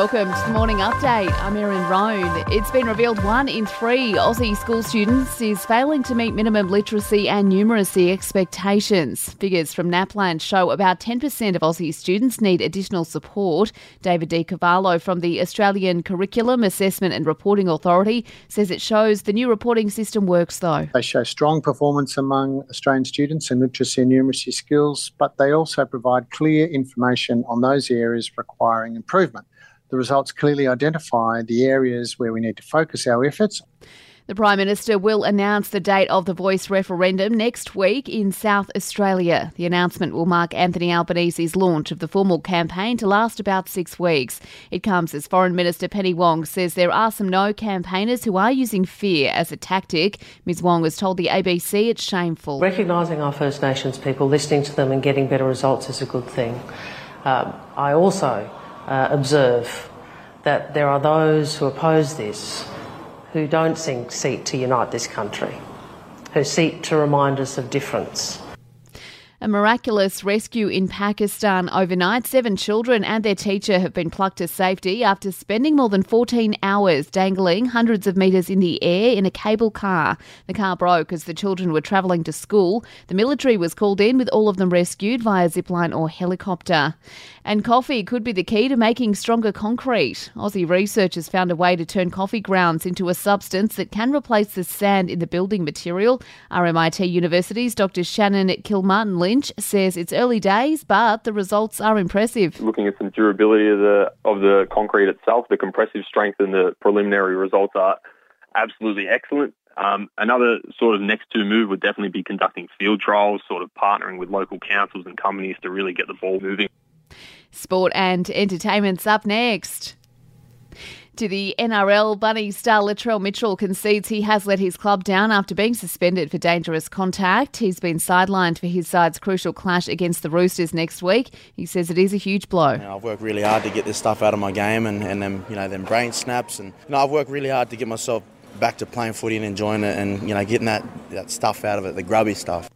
Welcome to the morning update. I'm Erin Roan. It's been revealed one in three Aussie school students is failing to meet minimum literacy and numeracy expectations. Figures from NAPLAN show about 10% of Aussie students need additional support. David de Carvalho from the Australian Curriculum Assessment and Reporting Authority says it shows the new reporting system works though. They show strong performance among Australian students in literacy and numeracy skills, but they also provide clear information on those areas requiring improvement. The results clearly identify the areas where we need to focus our efforts. The Prime Minister will announce the date of the voice referendum next week in South Australia. The announcement will mark Anthony Albanese's launch of the formal campaign to last about six weeks. It comes as Foreign Minister Penny Wong says there are some no campaigners who are using fear as a tactic. Ms Wong has told the ABC it's shameful. Recognising our First Nations people, listening to them and getting better results is a good thing. Um, I also uh, observe that there are those who oppose this who don't seek to unite this country, who seek to remind us of difference. A miraculous rescue in Pakistan overnight. Seven children and their teacher have been plucked to safety after spending more than 14 hours dangling hundreds of metres in the air in a cable car. The car broke as the children were travelling to school. The military was called in with all of them rescued via zipline or helicopter. And coffee could be the key to making stronger concrete. Aussie researchers found a way to turn coffee grounds into a substance that can replace the sand in the building material. RMIT University's Dr. Shannon Kilmartin Lynch says it's early days, but the results are impressive. Looking at some durability of the of the concrete itself, the compressive strength and the preliminary results are absolutely excellent. Um, another sort of next to move would definitely be conducting field trials, sort of partnering with local councils and companies to really get the ball moving. Sport and entertainment's up next. To the NRL, Bunny star Latrell Mitchell concedes he has let his club down after being suspended for dangerous contact. He's been sidelined for his side's crucial clash against the Roosters next week. He says it is a huge blow. You know, I've worked really hard to get this stuff out of my game and, and them, you know, them brain snaps. And you know, I've worked really hard to get myself back to playing footy and enjoying it and, you know, getting that, that stuff out of it, the grubby stuff.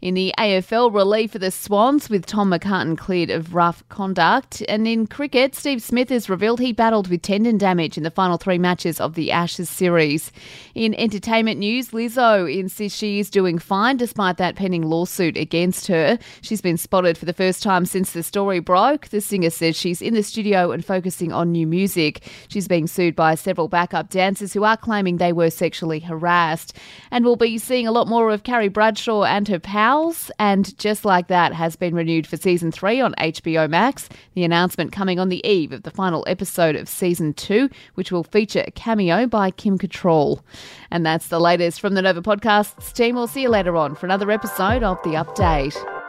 In the AFL, relief for the Swans with Tom McCartin cleared of rough conduct. And in cricket, Steve Smith has revealed he battled with tendon damage in the final three matches of the Ashes series. In entertainment news, Lizzo insists she is doing fine despite that pending lawsuit against her. She's been spotted for the first time since the story broke. The singer says she's in the studio and focusing on new music. She's being sued by several backup dancers who are claiming they were sexually harassed. And we'll be seeing a lot more of Carrie Bradshaw and her pal and Just Like That has been renewed for season three on HBO Max. The announcement coming on the eve of the final episode of season two, which will feature a cameo by Kim Cattrall. And that's the latest from the Nova Podcasts team. We'll see you later on for another episode of The Update.